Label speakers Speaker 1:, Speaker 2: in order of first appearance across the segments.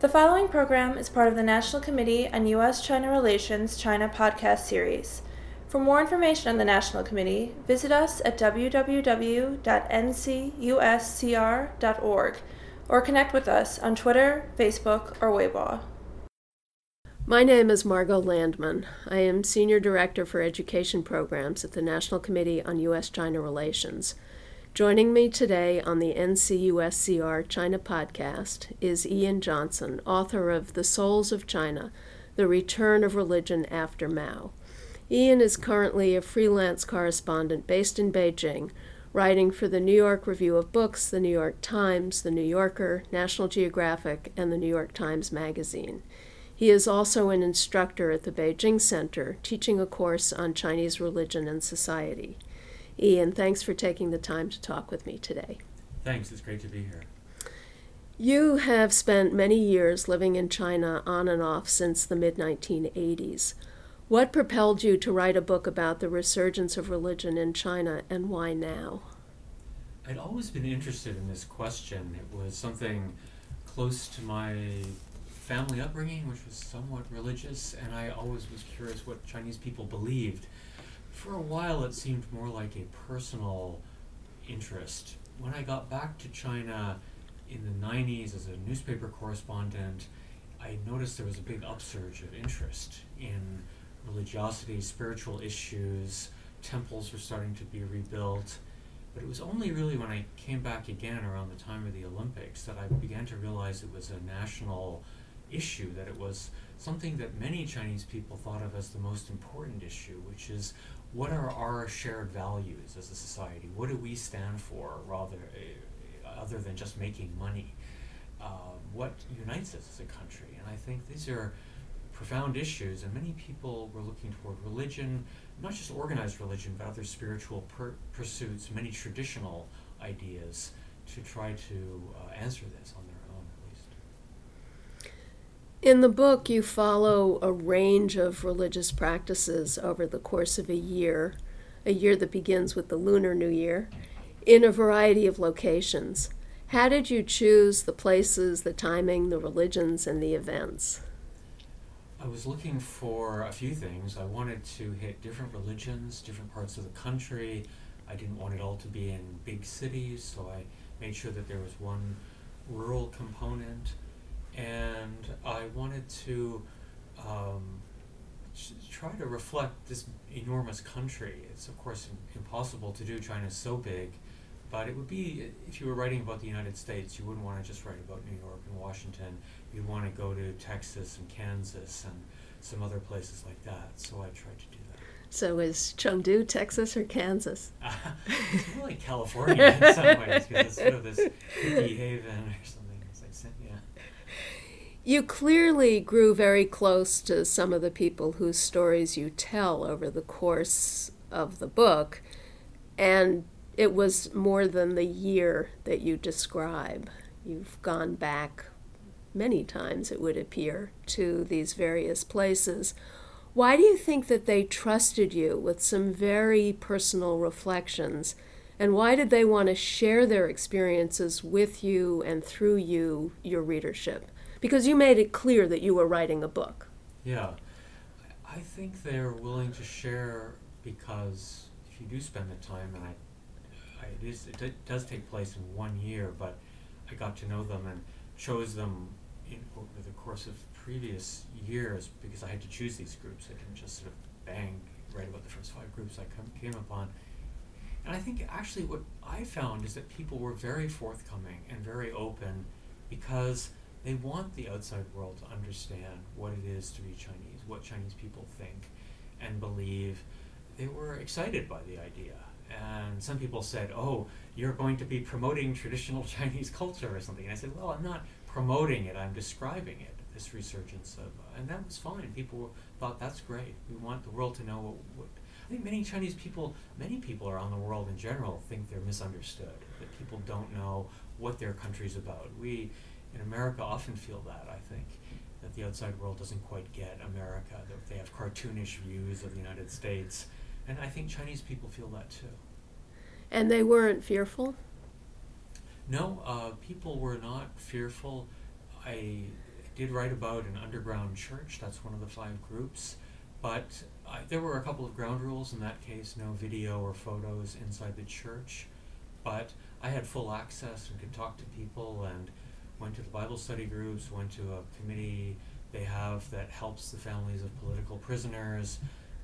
Speaker 1: The following program is part of the National Committee on U.S. China Relations China podcast series. For more information on the National Committee, visit us at www.ncuscr.org or connect with us on Twitter, Facebook, or Weibo.
Speaker 2: My name is Margot Landman. I am Senior Director for Education Programs at the National Committee on U.S. China Relations. Joining me today on the NCUSCR China podcast is Ian Johnson, author of The Souls of China The Return of Religion After Mao. Ian is currently a freelance correspondent based in Beijing, writing for the New York Review of Books, the New York Times, the New Yorker, National Geographic, and the New York Times Magazine. He is also an instructor at the Beijing Center, teaching a course on Chinese religion and society. Ian, thanks for taking the time to talk with me today.
Speaker 3: Thanks, it's great to be here.
Speaker 2: You have spent many years living in China on and off since the mid 1980s. What propelled you to write a book about the resurgence of religion in China and why now?
Speaker 3: I'd always been interested in this question. It was something close to my family upbringing, which was somewhat religious, and I always was curious what Chinese people believed. For a while, it seemed more like a personal interest. When I got back to China in the 90s as a newspaper correspondent, I noticed there was a big upsurge of interest in religiosity, spiritual issues, temples were starting to be rebuilt. But it was only really when I came back again around the time of the Olympics that I began to realize it was a national issue, that it was something that many Chinese people thought of as the most important issue, which is what are our shared values as a society? What do we stand for rather uh, other than just making money? Uh, what unites us as a country? And I think these are profound issues, and many people were looking toward religion, not just organized religion, but other spiritual per- pursuits, many traditional ideas, to try to uh, answer this on
Speaker 2: in the book, you follow a range of religious practices over the course of a year, a year that begins with the Lunar New Year, in a variety of locations. How did you choose the places, the timing, the religions, and the events?
Speaker 3: I was looking for a few things. I wanted to hit different religions, different parts of the country. I didn't want it all to be in big cities, so I made sure that there was one rural component and I wanted to um, try to reflect this enormous country. It's of course impossible to do. China so big, but it would be if you were writing about the United States, you wouldn't want to just write about New York and Washington. You'd want to go to Texas and Kansas and some other places like that. So I tried to do that.
Speaker 2: So is Chengdu Texas or Kansas?
Speaker 3: Uh, it's more like California in some ways because it's sort of this hippie haven or something.
Speaker 2: You clearly grew very close to some of the people whose stories you tell over the course of the book, and it was more than the year that you describe. You've gone back many times, it would appear, to these various places. Why do you think that they trusted you with some very personal reflections? And why did they want to share their experiences with you and through you, your readership? Because you made it clear that you were writing a book.
Speaker 3: Yeah. I think they're willing to share because if you do spend the time, and I, I it, is, it d- does take place in one year, but I got to know them and chose them in, over the course of previous years because I had to choose these groups. I didn't just sort of bang right about the first five groups I came upon. And I think actually what I found is that people were very forthcoming and very open because they want the outside world to understand what it is to be Chinese, what Chinese people think and believe. They were excited by the idea. And some people said, oh, you're going to be promoting traditional Chinese culture or something. And I said, well, I'm not promoting it, I'm describing it, this resurgence of. Uh, and that was fine. People thought that's great. We want the world to know what, what. I think many Chinese people, many people around the world in general, think they're misunderstood, that people don't know what their country's about. We, in America often feel that, I think, that the outside world doesn't quite get America, that they have cartoonish views of the United States. And I think Chinese people feel that too.
Speaker 2: And they weren't fearful?
Speaker 3: No, uh, people were not fearful. I did write about an underground church. That's one of the five groups. But I, there were a couple of ground rules in that case no video or photos inside the church. But I had full access and could talk to people and went to the Bible study groups, went to a committee they have that helps the families of political prisoners,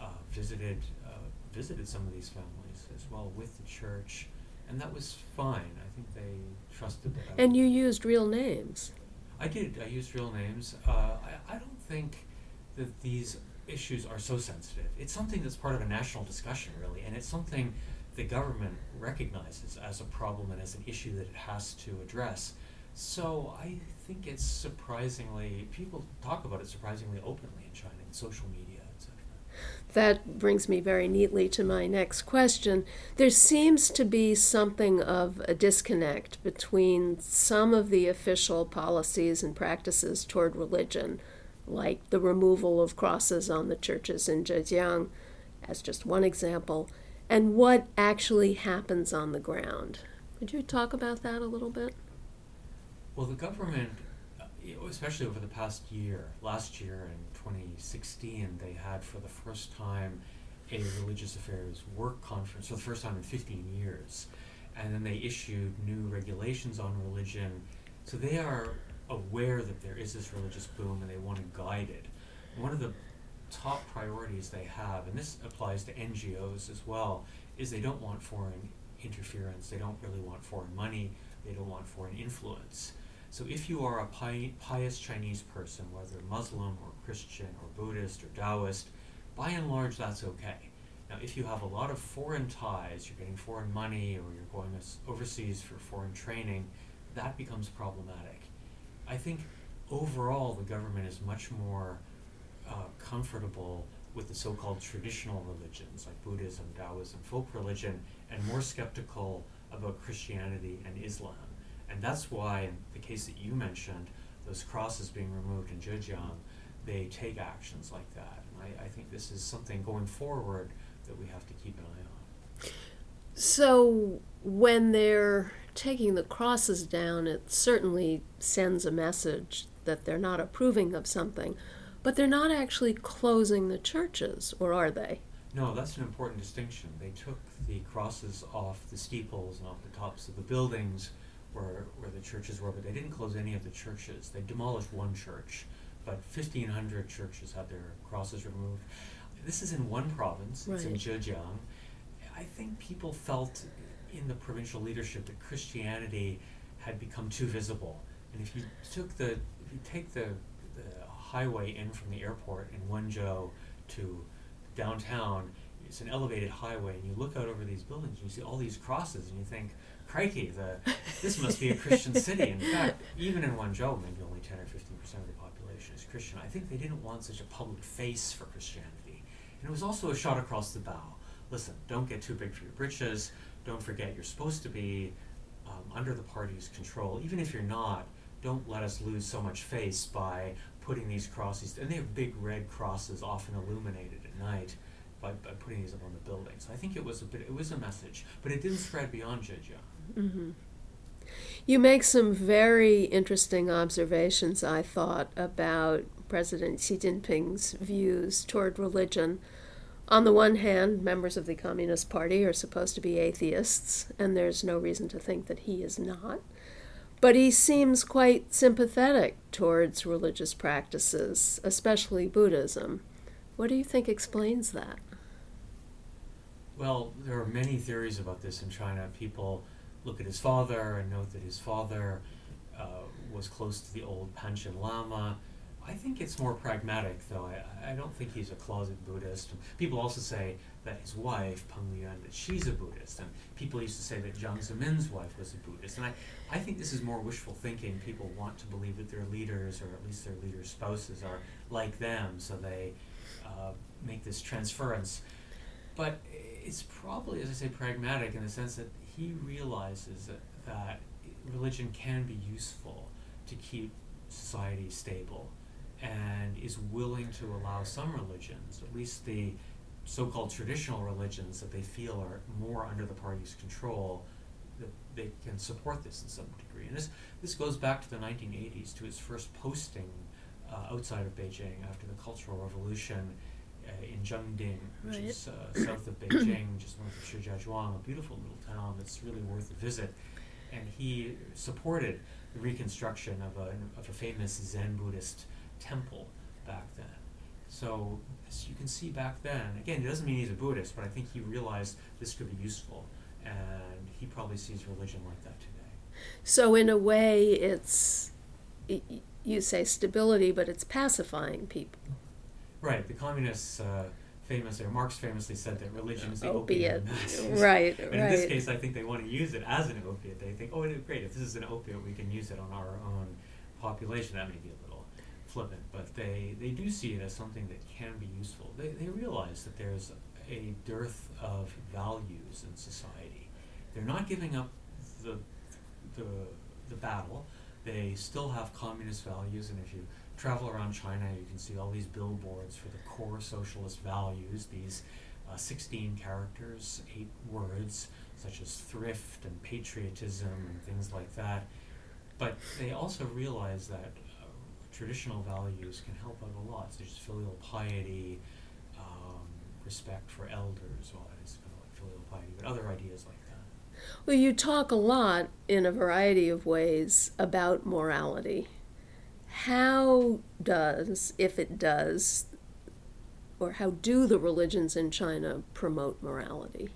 Speaker 3: uh, visited, uh, visited some of these families as well with the church. And that was fine. I think they trusted that.
Speaker 2: And you used real names.
Speaker 3: I did. I used real names. Uh, I, I don't think that these issues are so sensitive. It's something that's part of a national discussion, really, and it's something the government recognizes as a problem and as an issue that it has to address. So I think it's surprisingly people talk about it surprisingly openly in China in social media, etc.
Speaker 2: That brings me very neatly to my next question. There seems to be something of a disconnect between some of the official policies and practices toward religion, like the removal of crosses on the churches in Zhejiang, as just one example, and what actually happens on the ground. Could you talk about that a little bit?
Speaker 3: Well, the government, uh, especially over the past year, last year in 2016, they had for the first time a religious affairs work conference for the first time in 15 years. And then they issued new regulations on religion. So they are aware that there is this religious boom and they want to guide it. One of the top priorities they have, and this applies to NGOs as well, is they don't want foreign interference, they don't really want foreign money, they don't want foreign influence. So if you are a pi- pious Chinese person, whether Muslim or Christian or Buddhist or Taoist, by and large that's okay. Now, if you have a lot of foreign ties, you're getting foreign money or you're going overseas for foreign training, that becomes problematic. I think overall the government is much more uh, comfortable with the so-called traditional religions like Buddhism, Taoism, folk religion, and more skeptical about Christianity and Islam. And that's why, in the case that you mentioned, those crosses being removed in Zhejiang, they take actions like that. And I, I think this is something going forward that we have to keep an eye on.
Speaker 2: So, when they're taking the crosses down, it certainly sends a message that they're not approving of something, but they're not actually closing the churches, or are they?
Speaker 3: No, that's an important distinction. They took the crosses off the steeples and off the tops of the buildings where, where the churches were, but they didn't close any of the churches. They demolished one church, but 1,500 churches had their crosses removed. This is in one province, it's in Zhejiang. I think people felt in the provincial leadership that Christianity had become too visible. And if you took the, if you take the, the highway in from the airport in Wenzhou to downtown, it's an elevated highway, and you look out over these buildings, and you see all these crosses, and you think, crikey, the, this must be a Christian city. In fact, even in Wenzhou, maybe only 10 or 15 percent of the population is Christian. I think they didn't want such a public face for Christianity. And it was also a shot across the bow. Listen, don't get too big for your britches. Don't forget you're supposed to be um, under the party's control. Even if you're not, don't let us lose so much face by putting these crosses. And they have big red crosses, often illuminated at night by, by putting these up on the buildings. I think it was a bit, it was a message, but it didn't spread beyond Zhejiang.
Speaker 2: Mm-hmm. You make some very interesting observations, I thought, about President Xi Jinping's views toward religion. On the one hand, members of the Communist Party are supposed to be atheists, and there's no reason to think that he is not. But he seems quite sympathetic towards religious practices, especially Buddhism. What do you think explains that?
Speaker 3: Well, there are many theories about this in China. People look at his father and note that his father uh, was close to the old Panchen Lama. I think it's more pragmatic, though. I, I don't think he's a closet Buddhist. People also say that his wife, Peng Liyuan, that she's a Buddhist. And people used to say that Jiang Zemin's wife was a Buddhist. And I, I think this is more wishful thinking. People want to believe that their leaders, or at least their leaders' spouses, are like them, so they uh, make this transference. But it's probably, as I say, pragmatic in the sense that he realizes that, that religion can be useful to keep society stable and is willing to allow some religions, at least the so called traditional religions that they feel are more under the party's control, that they can support this in some degree. And this, this goes back to the 1980s, to his first posting uh, outside of Beijing after the Cultural Revolution uh, in Zhengding, which
Speaker 2: Right.
Speaker 3: is uh, south of Beijing, just north of Shijiazhuang, a beautiful little town that's really worth a visit. And he supported the reconstruction of a, of a famous Zen Buddhist temple back then. So, as you can see back then, again, it doesn't mean he's a Buddhist, but I think he realized this could be useful, and he probably sees religion like that today.
Speaker 2: So, in a way, it's, you say stability, but it's pacifying people.
Speaker 3: Right, the communists uh, famously, or Marx famously said that religion is the opiate,
Speaker 2: Opiate.
Speaker 3: of the masses.
Speaker 2: Right,
Speaker 3: And in this case, I think they want to use it as an opiate. They think, oh, great. If this is an opiate, we can use it on our own population. That may be a little flippant, but they, they do see it as something that can be useful. They, they realize that there's a dearth of values in society. They're not giving up the, the, the battle. They still have communist values, and if you travel around China, you can see all these billboards for the core socialist values, these uh, 16 characters, eight words, such as thrift and patriotism and things like that. But they also realize that traditional values can help out a lot, such as filial piety, um, respect for elders, well, that is kind of like filial piety, but other ideas like that.
Speaker 2: Well, you talk a lot in a variety of ways about morality. How does, if it does, or how do the religions in China promote morality?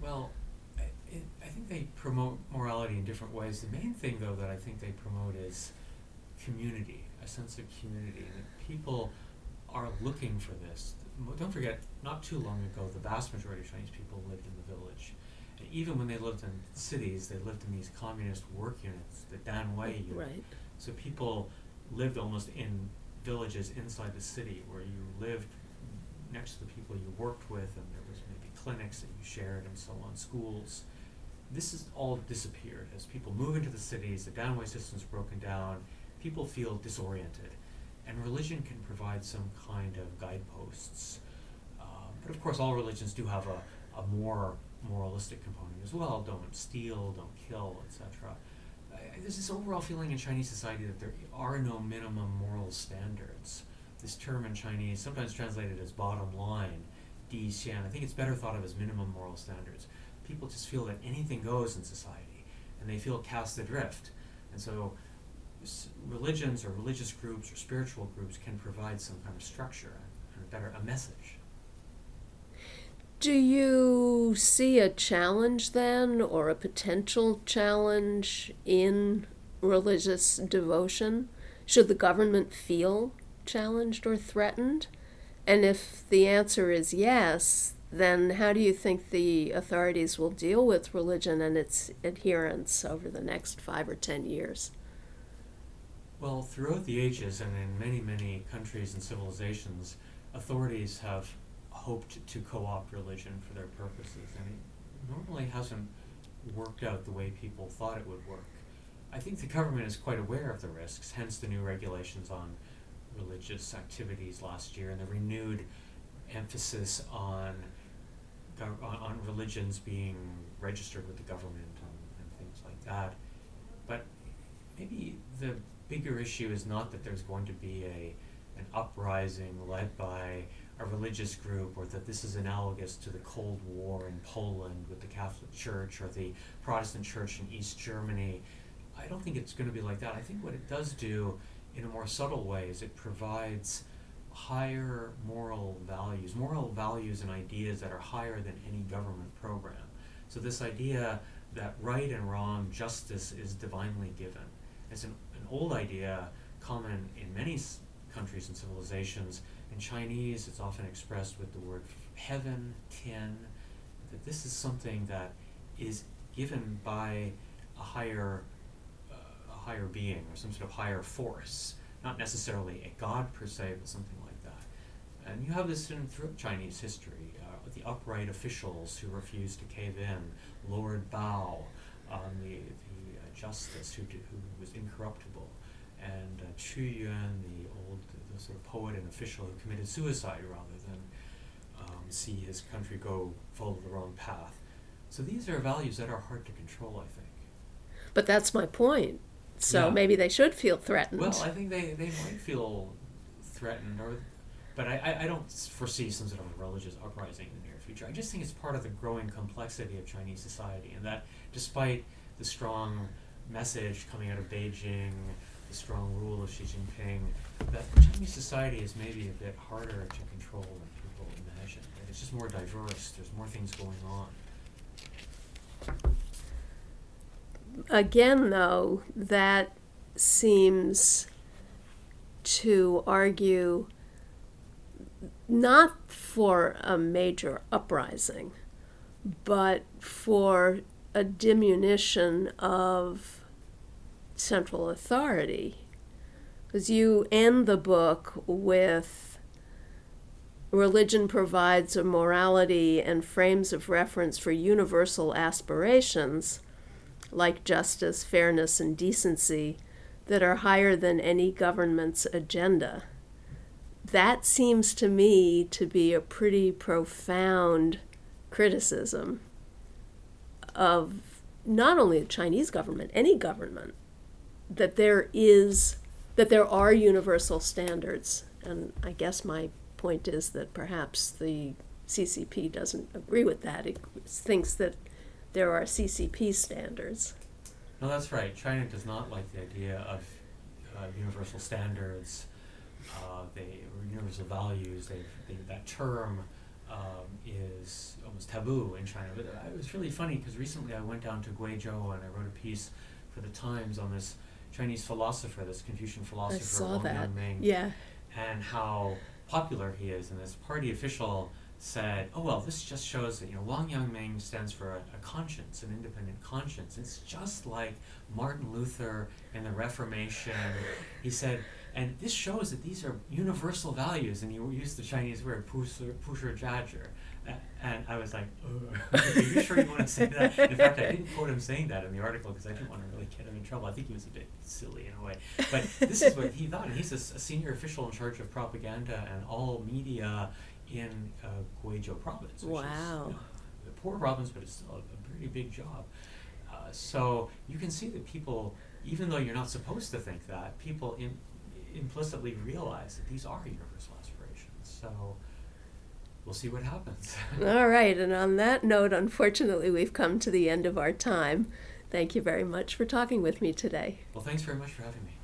Speaker 3: Well, I, it, I think they promote morality in different ways. The main thing, though, that I think they promote is community, a sense of community. That people are looking for this. Don't forget, not too long ago, the vast majority of Chinese people lived in the village. And even when they lived in cities, they lived in these communist work units, the Danwei unit.
Speaker 2: Right.
Speaker 3: So people lived almost in villages inside the city where you lived next to the people you worked with and there was maybe clinics that you shared and so on, schools. This has all disappeared as people move into the cities, the danwei system's broken down, people feel disoriented. And religion can provide some kind of guideposts. Um, but of course, all religions do have a, a more moralistic component as well. Don't steal, don't kill, etc. I- There's this overall feeling in Chinese society that there are no minimum moral standards. This term in Chinese, sometimes translated as bottom line, di xian, I think it's better thought of as minimum moral standards. People just feel that anything goes in society, and they feel cast adrift. And so, religions or religious groups or spiritual groups can provide some kind of structure and a better a message.
Speaker 2: Do you see a challenge then, or a potential challenge in religious devotion? Should the government feel challenged or threatened? And if the answer is yes, then how do you think the authorities will deal with religion and its adherents over the next five or ten years?
Speaker 3: Well, throughout the ages and in many, many countries and civilizations, authorities have hoped to co opt religion for their purposes, and it normally hasn't worked out the way people thought it would work. I think the government is quite aware of the risks, hence the new regulations on religious activities last year and the renewed emphasis on, gov- on, on religions being registered with the government and, and things like that. But maybe the bigger issue is not that there's going to be a an uprising led by a religious group or that this is analogous to the Cold War in Poland with the Catholic Church or the Protestant Church in East Germany. I don't think it's going to be like that. I think what it does do in a more subtle way is it provides higher moral values, moral values and ideas that are higher than any government program. So this idea that right and wrong, justice is divinely given. It's an, an old idea common in many s- countries and civilizations. In Chinese, it's often expressed with the word heaven, tian, that this is something that is given by a higher, uh, a higher being or some sort of higher force, not necessarily a god per se, but something like that. And you have this in throughout Chinese history. Uh, the upright officials who refused to cave in, Lord Bao, um, the, the justice who, did, who was incorruptible, and uh, Chu Yuan, the old the sort of poet and official who committed suicide rather than um, see his country go follow the wrong path. So these are values that are hard to control, I think.
Speaker 2: But that's my point. So
Speaker 3: Yeah.
Speaker 2: maybe they should feel threatened.
Speaker 3: Well, I think they, they might feel threatened, or, but I, I, I don't foresee some sort of religious uprising in the near future. I just think it's part of the growing complexity of Chinese society, and that despite the strong message coming out of Beijing, the strong rule of Xi Jinping, that Chinese society is maybe a bit harder to control than people imagine. Right? It's just more diverse. There's more things going on.
Speaker 2: Again, though, that seems to argue not for a major uprising, but for a diminution of central authority. Because you end the book with religion provides a morality and frames of reference for universal aspirations like justice, fairness, and decency that are higher than any government's agenda. That seems to me to be a pretty profound criticism of not only the Chinese government, any government, that there is that there are universal standards. And I guess my point is that perhaps the CCP doesn't agree with that. It thinks that there are CCP standards.
Speaker 3: No, that's right. China does not like the idea of uh, universal standards, uh, they universal values. They, they that term um, is almost taboo in China. But it was really funny because recently I went down to Guizhou and I wrote a piece for the Times on this Chinese philosopher, this Confucian philosopher,
Speaker 2: I saw
Speaker 3: Wang. Yangming,
Speaker 2: Yeah.
Speaker 3: and how popular he is. And this party official said, "Oh well, this just shows that you know Wang Yangming stands for a, a conscience, an independent conscience. It's just like Martin Luther and the Reformation." he said, and this shows that these are universal values. And you used the Chinese word "pushi pushi jiazhi." And I was like, are you sure you want to say that? In fact, I didn't quote him saying that in the article because I didn't want to really get him in trouble. I think he was a bit silly in a way. But this is what he thought. And he's a senior official in charge of propaganda and all media in uh, Guizhou province. Which Is,
Speaker 2: Wow.
Speaker 3: you know, a poor province, but it's still a, a pretty big job. Uh, so you can see that people, even though you're not supposed to think that, people Im- implicitly realize that these are universal aspirations. So we'll see what happens.
Speaker 2: All right. And on that note, unfortunately, we've come to the end of our time. Thank you very much for talking with me today.
Speaker 3: well, thanks very much for having me.